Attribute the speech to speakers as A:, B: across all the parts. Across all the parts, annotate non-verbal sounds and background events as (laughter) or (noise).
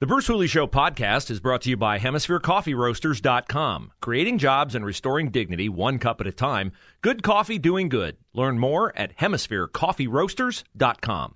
A: The Bruce Hooley Show podcast is brought to you by HemisphereCoffeeRoasters.com. Creating jobs and restoring dignity one cup at a time. Good coffee doing good. Learn more at HemisphereCoffeeRoasters.com.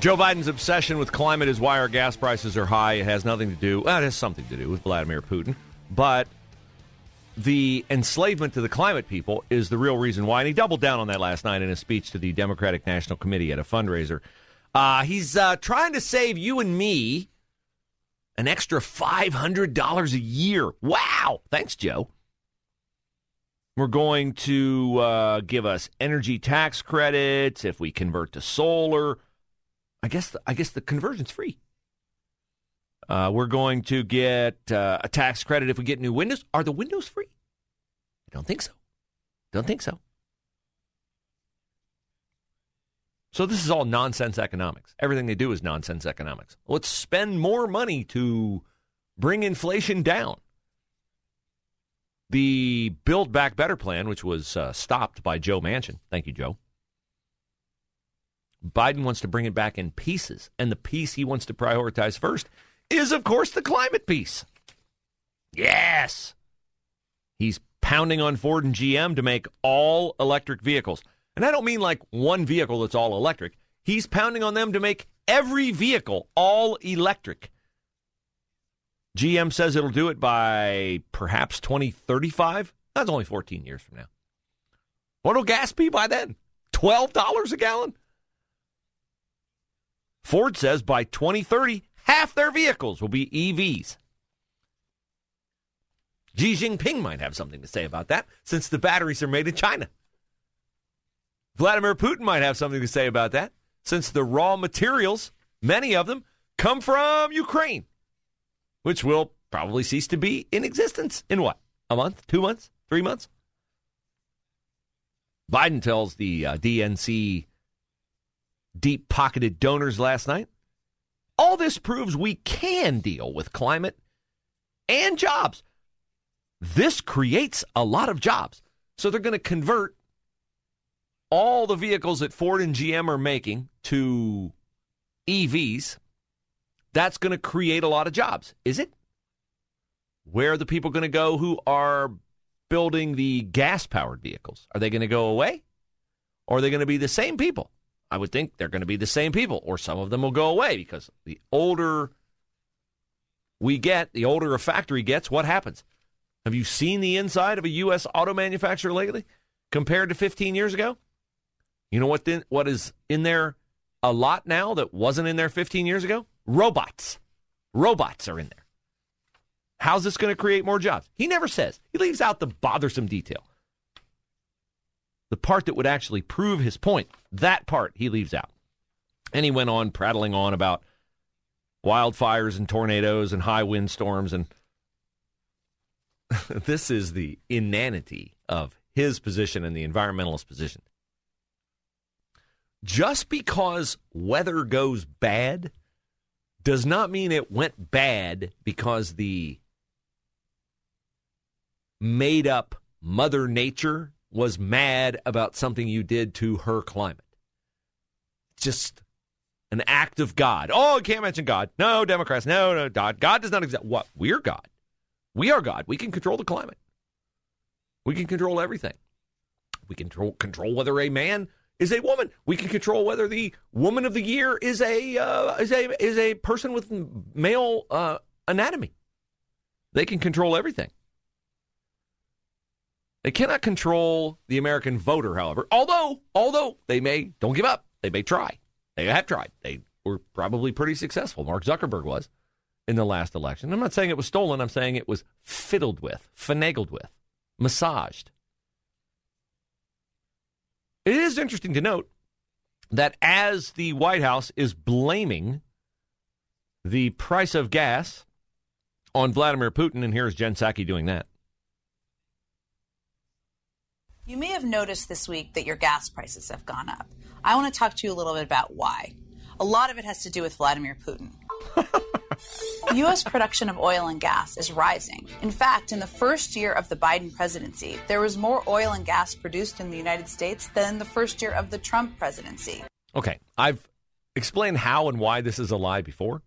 A: Joe Biden's obsession with climate is why our gas prices are high. It has nothing to do, well, it has something to do with Vladimir Putin, but the enslavement to the climate people is the real reason why. And he doubled down on that last night in a speech to the Democratic National Committee at a fundraiser. Uh, he's uh, trying to save you and me an extra $500 a year. Wow. Thanks, Joe. We're going to uh, give us energy tax credits if we convert to solar. I guess the, I guess the conversion's free. Uh, we're going to get uh, a tax credit if we get new windows. Are the windows free? I don't think so. Don't think so. So this is all nonsense economics. Everything they do is nonsense economics. Let's spend more money to bring inflation down. The Build Back Better plan, which was uh, stopped by Joe Manchin. Thank you, Joe. Biden wants to bring it back in pieces, and the piece he wants to prioritize first is, of course, the climate piece. Yes. He's pounding on Ford and GM to make all electric vehicles. And I don't mean like one vehicle that's all electric. He's pounding on them to make every vehicle all electric. GM says it'll do it by perhaps 2035. That's only 14 years from now. What'll gas be by then? $12 a gallon? Ford says by 2030, half their vehicles will be EVs. Xi Jinping might have something to say about that since the batteries are made in China. Vladimir Putin might have something to say about that since the raw materials, many of them, come from Ukraine, which will probably cease to be in existence in what? A month? Two months? Three months? Biden tells the uh, DNC deep pocketed donors last night. All this proves we can deal with climate and jobs. This creates a lot of jobs. So they're going to convert all the vehicles that Ford and GM are making to EVs. That's going to create a lot of jobs. Is it? Where are the people going to go who are building the gas powered vehicles? Are they going to go away? Or are they going to be the same people? I would think they're going to be the same people, or some of them will go away because the older we get, the older a factory gets, what happens? Have you seen the inside of a U.S. auto manufacturer lately compared to 15 years ago? You know what, what is in there a lot now that wasn't in there 15 years ago? Robots. Robots are in there. How's this going to create more jobs? He never says. He leaves out the bothersome detail the part that would actually prove his point, that part he leaves out. And he went on prattling on about wildfires and tornadoes and high windstorms. And (laughs) this is the inanity of his position and the environmentalist position. Just because weather goes bad does not mean it went bad because the made up Mother Nature was mad about something you did to her climate. Just an act of God. Oh, you can't mention God. No, Democrats. No, no, God. God does not exist. What? We're God. We are God. We can control the climate. We can control everything. We can control, control whether a man is a woman. We can control whether the woman of the year is a uh, is a is a person with male uh, anatomy. They can control everything. They cannot control the American voter, however. Although, although they may don't give up. They may try. They have tried. They were probably pretty successful. Mark Zuckerberg was in the last election. I'm not saying it was stolen. I'm saying it was fiddled with, finagled with, massaged. It is interesting to note that as the White House is blaming the price of gas on Vladimir Putin, and here's Jen Psaki doing that.
B: You may have noticed this week that your gas prices have gone up. I want to talk to you a little bit about why. A lot of it has to do with Vladimir Putin. (laughs) U.S. production of oil and gas is rising. In fact, in the first year of the Biden presidency, there was more oil and gas produced in the United States than the first year of the Trump presidency.
A: Okay, I've explained how and why this is a lie before.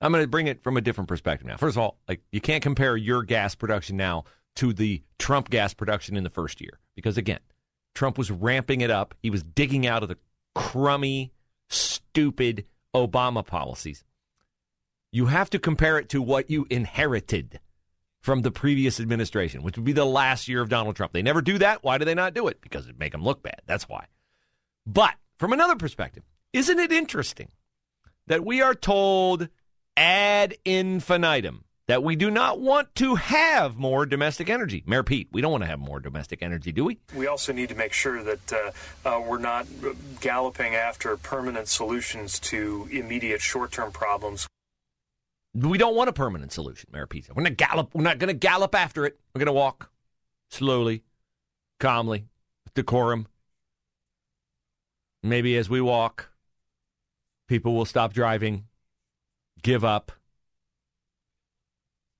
A: I'm going to bring it from a different perspective now. First of all, like you can't compare your gas production now to the Trump gas production in the first year because again, Trump was ramping it up. He was digging out of the crummy, stupid Obama policies. You have to compare it to what you inherited from the previous administration, which would be the last year of Donald Trump. They never do that. Why do they not do it? Because it make them look bad. That's why. But from another perspective, isn't it interesting that we are told ad infinitum that we do not want to have more domestic energy. Mayor Pete, we don't want to have more domestic energy, do we?
C: We also need to make sure that uh, uh, we're not galloping after permanent solutions to immediate short term problems.
A: We don't want a permanent solution, Mayor Pete. We're not gallop. We're not going to gallop after it. We're going to walk slowly, calmly, with decorum. Maybe as we walk, people will stop driving, give up,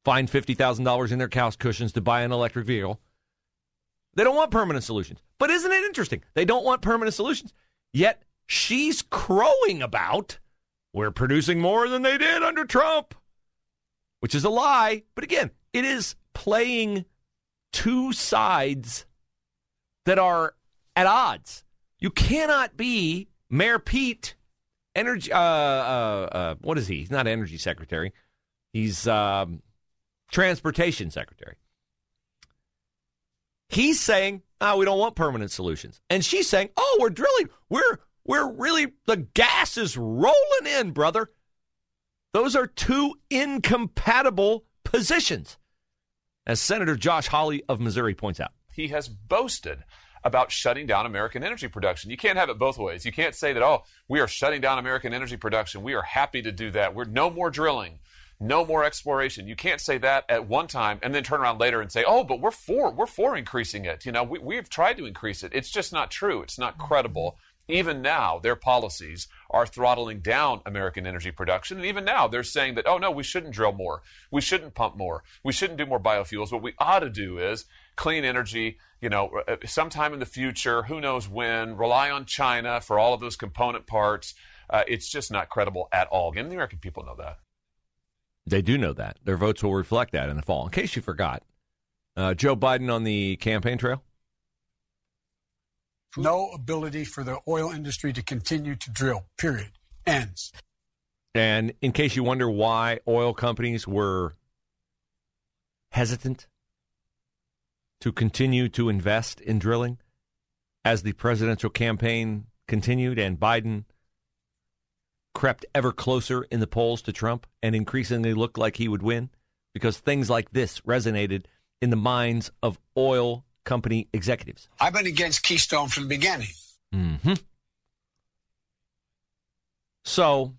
A: find $50,000 in their couch cushions to buy an electric vehicle. They don't want permanent solutions. But isn't it interesting? They don't want permanent solutions. Yet she's crowing about we're producing more than they did under Trump which is a lie. But again, it is playing two sides that are at odds. You cannot be Mayor Pete, energy. Uh, uh, uh, what is he? He's not energy secretary. He's um, transportation secretary. He's saying, "Oh, we don't want permanent solutions," and she's saying, "Oh, we're drilling. We're we're really the gas is rolling in, brother." Those are two incompatible positions, as Senator Josh Hawley of Missouri points out.
D: He has boasted about shutting down American energy production. You can't have it both ways. You can't say that, oh, we are shutting down American energy production. We are happy to do that. We're no more drilling, no more exploration. You can't say that at one time and then turn around later and say, oh, but we're for we're for increasing it. You know, we, we've tried to increase it. It's just not true. It's not credible. Even now, their policies are throttling down American energy production. And even now, they're saying that, oh, no, we shouldn't drill more. We shouldn't pump more. We shouldn't do more biofuels. What we ought to do is clean energy, you know, uh, sometime in the future, who knows when, rely on China for all of those component parts. Uh, it's just not credible at all. And the American people know that.
A: They do know that. Their votes will reflect that in the fall. In case you forgot, uh, Joe Biden on the campaign trail
E: no ability for the oil industry to continue to drill, period. Ends.
A: And in case you wonder why oil companies were hesitant to continue to invest in drilling as the presidential campaign continued and Biden crept ever closer in the polls to Trump and increasingly looked like he would win because things like this resonated in the minds of oil company executives.
E: I've been against Keystone from the beginning.
A: Mm-hmm. So,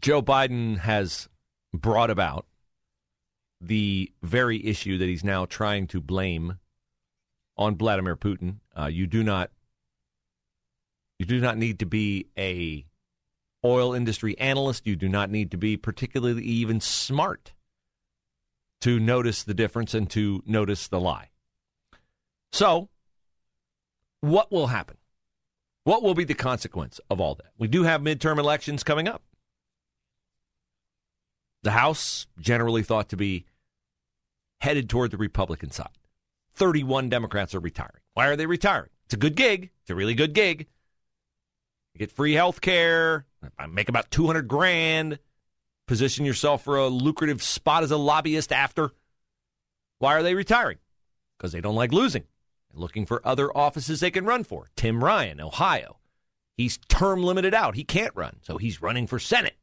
A: Joe Biden has brought about the very issue that he's now trying to blame on Vladimir Putin. Uh, you do not you do not need to be a oil industry analyst. You do not need to be particularly even smart to notice the difference and to notice the lie. So, what will happen? What will be the consequence of all that? We do have midterm elections coming up. The House generally thought to be headed toward the Republican side. 31 Democrats are retiring. Why are they retiring? It's a good gig. It's a really good gig. You get free health care, I make about 200 grand, position yourself for a lucrative spot as a lobbyist after. Why are they retiring? Because they don't like losing and looking for other offices they can run for. Tim Ryan, Ohio. He's term limited out. He can't run, so he's running for Senate.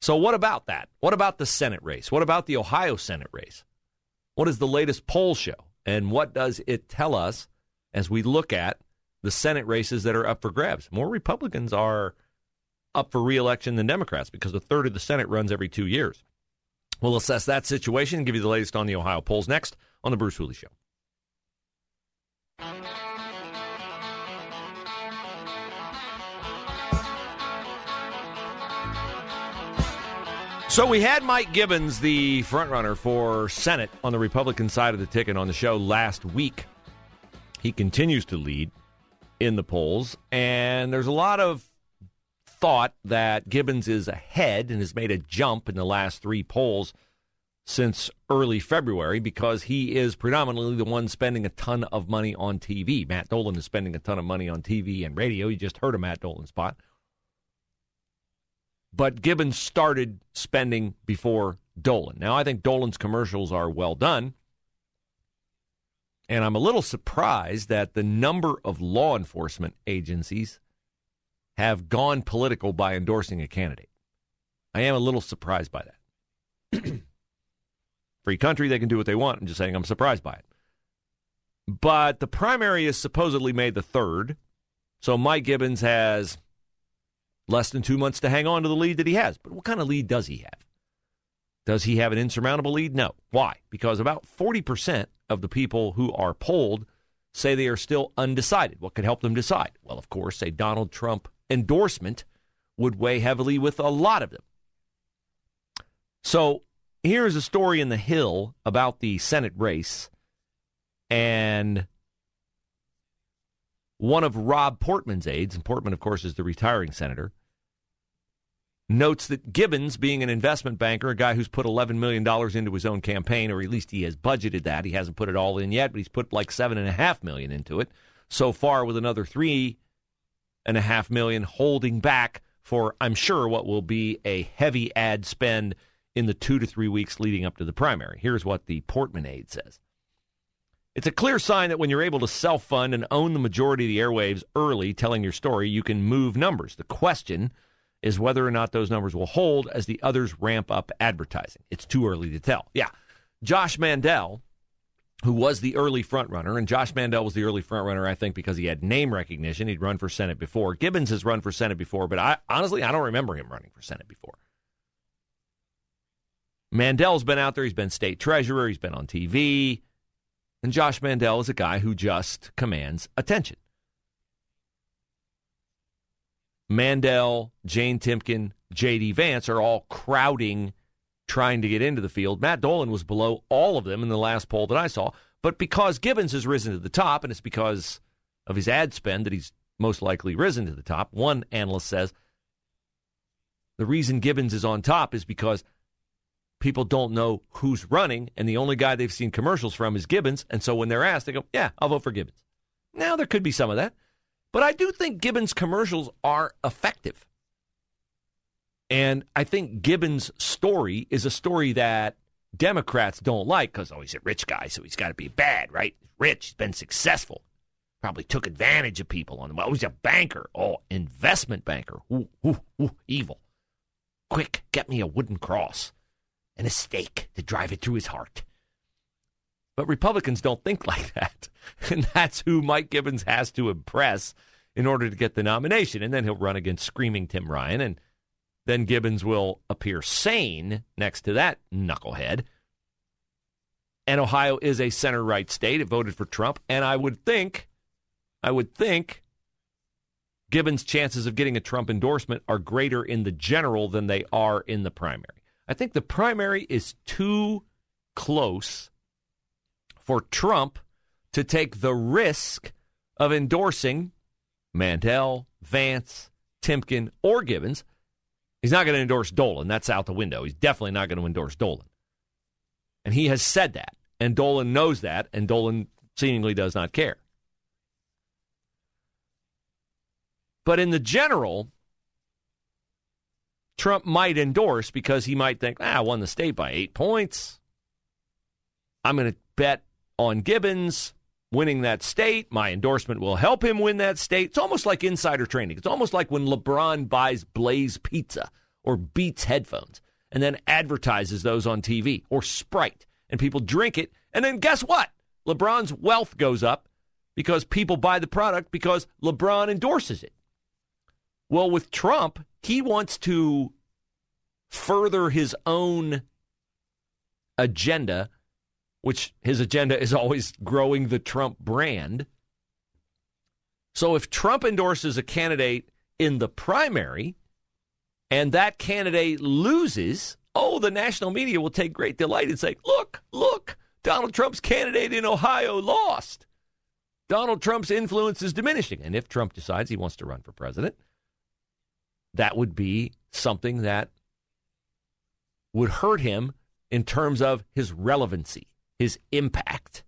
A: So, what about that? What about the Senate race? What about the Ohio Senate race? What does the latest poll show? And what does it tell us as we look at the Senate races that are up for grabs? More Republicans are up for reelection than Democrats because a third of the Senate runs every two years. We'll assess that situation and give you the latest on the Ohio polls next on The Bruce Hooley Show. So we had Mike Gibbons, the frontrunner for Senate on the Republican side of the ticket, on the show last week. He continues to lead in the polls, and there's a lot of thought that Gibbons is ahead and has made a jump in the last three polls since early February because he is predominantly the one spending a ton of money on TV. Matt Dolan is spending a ton of money on TV and radio. You just heard a Matt Dolan spot. But Gibbons started spending before Dolan. Now, I think Dolan's commercials are well done. And I'm a little surprised that the number of law enforcement agencies have gone political by endorsing a candidate. I am a little surprised by that. (clears throat) Free country, they can do what they want. I'm just saying I'm surprised by it. But the primary is supposedly May the 3rd. So Mike Gibbons has less than two months to hang on to the lead that he has. But what kind of lead does he have? Does he have an insurmountable lead? No. Why? Because about 40% of the people who are polled say they are still undecided. What could help them decide? Well, of course, a Donald Trump endorsement would weigh heavily with a lot of them. So here's a story in The Hill about the Senate race. And one of Rob Portman's aides, and Portman, of course, is the retiring senator, notes that Gibbons, being an investment banker, a guy who's put $11 million into his own campaign, or at least he has budgeted that. He hasn't put it all in yet, but he's put like 7.5 million into it so far, with another 3.5 million holding back for, I'm sure, what will be a heavy ad spend in the two to three weeks leading up to the primary. Here's what the Portman aide says. It's a clear sign that when you're able to self fund and own the majority of the airwaves early telling your story, you can move numbers. The question is whether or not those numbers will hold as the others ramp up advertising. It's too early to tell. Yeah. Josh Mandel, who was the early frontrunner, and Josh Mandel was the early frontrunner, I think, because he had name recognition. He'd run for Senate before. Gibbons has run for Senate before, but I honestly I don't remember him running for Senate before. Mandel's been out there. He's been state treasurer. He's been on TV. And Josh Mandel is a guy who just commands attention. Mandel, Jane Timken, J.D. Vance are all crowding, trying to get into the field. Matt Dolan was below all of them in the last poll that I saw. But because Gibbons has risen to the top, and it's because of his ad spend that he's most likely risen to the top, one analyst says the reason Gibbons is on top is because people don't know who's running, and the only guy they've seen commercials from is Gibbons. And so when they're asked, they go, Yeah, I'll vote for Gibbons. Now, there could be some of that, but I do think Gibbons' commercials are effective. And I think Gibbons' story is a story that Democrats don't like because, oh, he's a rich guy, so he's got to be bad, right? Rich, he's been successful. Probably took advantage of people on him. Well, he's a banker. Oh, investment banker. Ooh, ooh, ooh, evil. Quick, get me a wooden cross and a stake to drive it through his heart. But Republicans don't think (laughs) like that. And that's who Mike Gibbons has to impress in order to get the nomination. And then he'll run against screaming Tim Ryan. And then Gibbons will appear sane next to that knucklehead. And Ohio is a center right state. It voted for Trump. And I would think, I would think Gibbons' chances of getting a Trump endorsement are greater in the general than they are in the primary. I think the primary is too close for Trump to take the risk of endorsing Mandel, Vance, Timken, or Gibbons. He's not going to endorse Dolan. That's out the window. He's definitely not going to endorse Dolan. And he has said that. And Dolan knows that. And Dolan seemingly does not care. But in the general, Trump might endorse because he might think, ah, I won the state by eight points. I'm going to bet on Gibbons winning that state. My endorsement will help him win that state. It's almost like insider trading. It's almost like when LeBron buys Blaze Pizza or Beats headphones and then advertises those on TV or Sprite and people drink it. And then guess what? LeBron's wealth goes up because people buy the product because LeBron endorses it. Well, with Trump, he wants to further his own agenda, which his agenda is (laughs) always growing the Trump brand. So if Trump endorses a candidate in the primary and that candidate loses, oh, the national media will take great delight and say, look, look, Donald Trump's candidate in Ohio lost. Donald Trump's influence is diminishing. And if Trump decides he wants to run for president, that would be something that would hurt him in terms of his relevancy, his impact.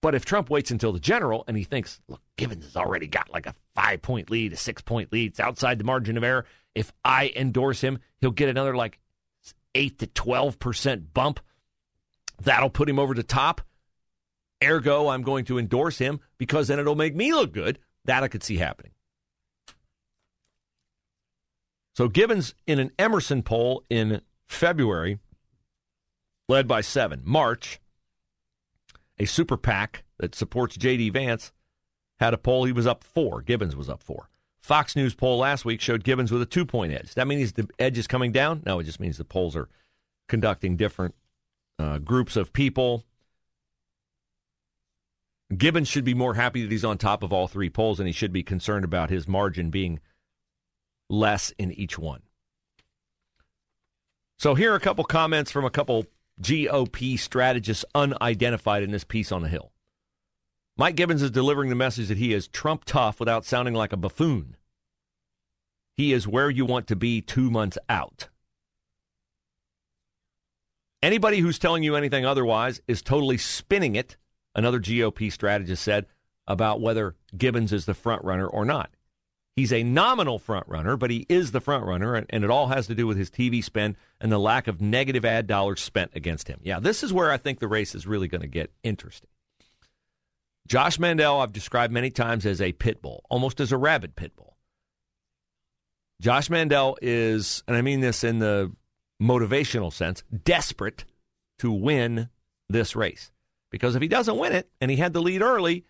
A: But if Trump waits until the general and he thinks, look, Gibbons has already got like a five point lead, a six point lead, it's outside the margin of error. If I endorse him, he'll get another like eight to 12% bump. That'll put him over the top. Ergo, I'm going to endorse him because then it'll make me look good. That I could see happening. So Gibbons in an Emerson poll in February, led by seven. March, a super PAC that supports J.D. Vance had a poll. He was up four. Gibbons was up four. Fox News poll last week showed Gibbons with a two point edge. That means the edge is coming down? No, it just means the polls are conducting different uh, groups of people. Gibbons should be more happy that he's on top of all three polls, and he should be concerned about his margin being less in each one. So here are a couple comments from a couple GOP strategists unidentified in this piece on the Hill. Mike Gibbons is delivering the message that he is Trump tough without sounding like a buffoon. He is where you want to be two months out. Anybody who's telling you anything otherwise is totally spinning it, another GOP strategist said, about whether Gibbons is the front runner or not. He's a nominal front runner, but he is the front runner, and, and, it all has to do with his TV spend and the lack of negative ad dollars spent against him. Yeah, this is where I think the race is really going to get interesting. Josh Mandel, I've described many times as a pit bull, almost as a rabid pit bull. Josh Mandel is, and I mean this in the motivational sense, desperate to win this race. Because if he doesn't win it and he had the lead early,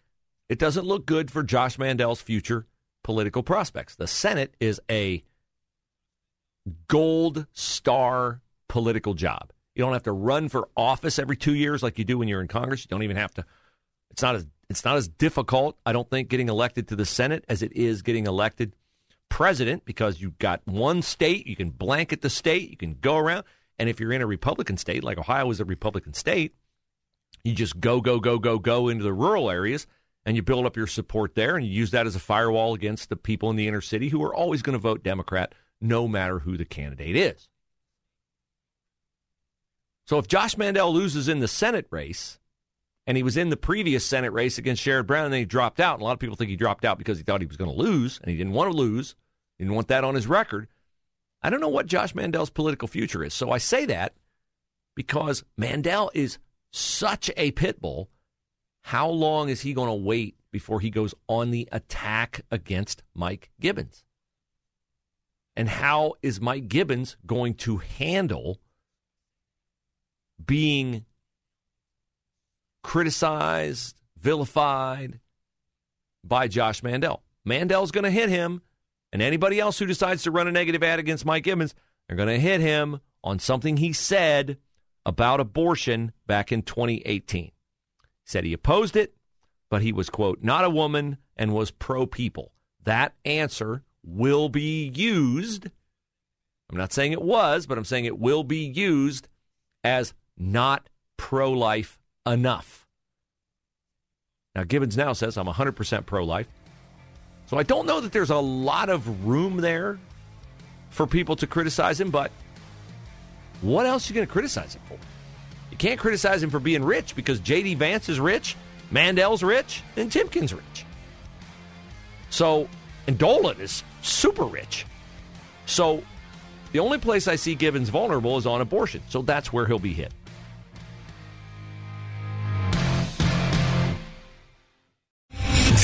A: it doesn't look good for Josh Mandel's future political prospects. The Senate is a gold star political job. You don't have to run for office every two years like you do when you're in Congress. You don't even have to. It's not as it's not as difficult, I don't think, getting elected to the Senate as it is getting elected president because you've got one state, you can blanket the state, you can go around, and if you're in a Republican state like Ohio is a Republican state, you just go go go go go into the rural areas and you build up your support there and you use that as a firewall against the people in the inner city who are always going to vote Democrat no matter who the candidate is. So if Josh Mandel loses in the Senate race, and he was in the previous Senate race against Sherrod Brown, and then he dropped out. And a lot of people think he dropped out because he thought he was going to lose, and he didn't want to lose. He didn't want that on his record. I don't know what Josh Mandel's political future is. So I say that because Mandel is such a pit bull how long is he going to wait before he goes on the attack against Mike Gibbons? And how is Mike Gibbons going to handle being criticized, vilified by Josh Mandel? Mandel's going to hit him, and anybody else who decides to run a negative ad against Mike Gibbons, they're going to hit him on something he said about abortion back in 2018 said he opposed it, but he was, quote, not a woman and was pro people. That answer will be used. I'm not saying it was, but I'm saying it will be used as not pro life enough. Now, Gibbons now says I'm 100% pro life. So I don't know that there's a lot of room there for people to criticize him, but what else are you going to criticize him for? Can't criticize him for being rich because J.D. Vance is rich, Mandel's rich, and Timken's rich. So, and Dolan is super rich. So, the only place I see Gibbons vulnerable is on abortion. So that's where he'll be hit.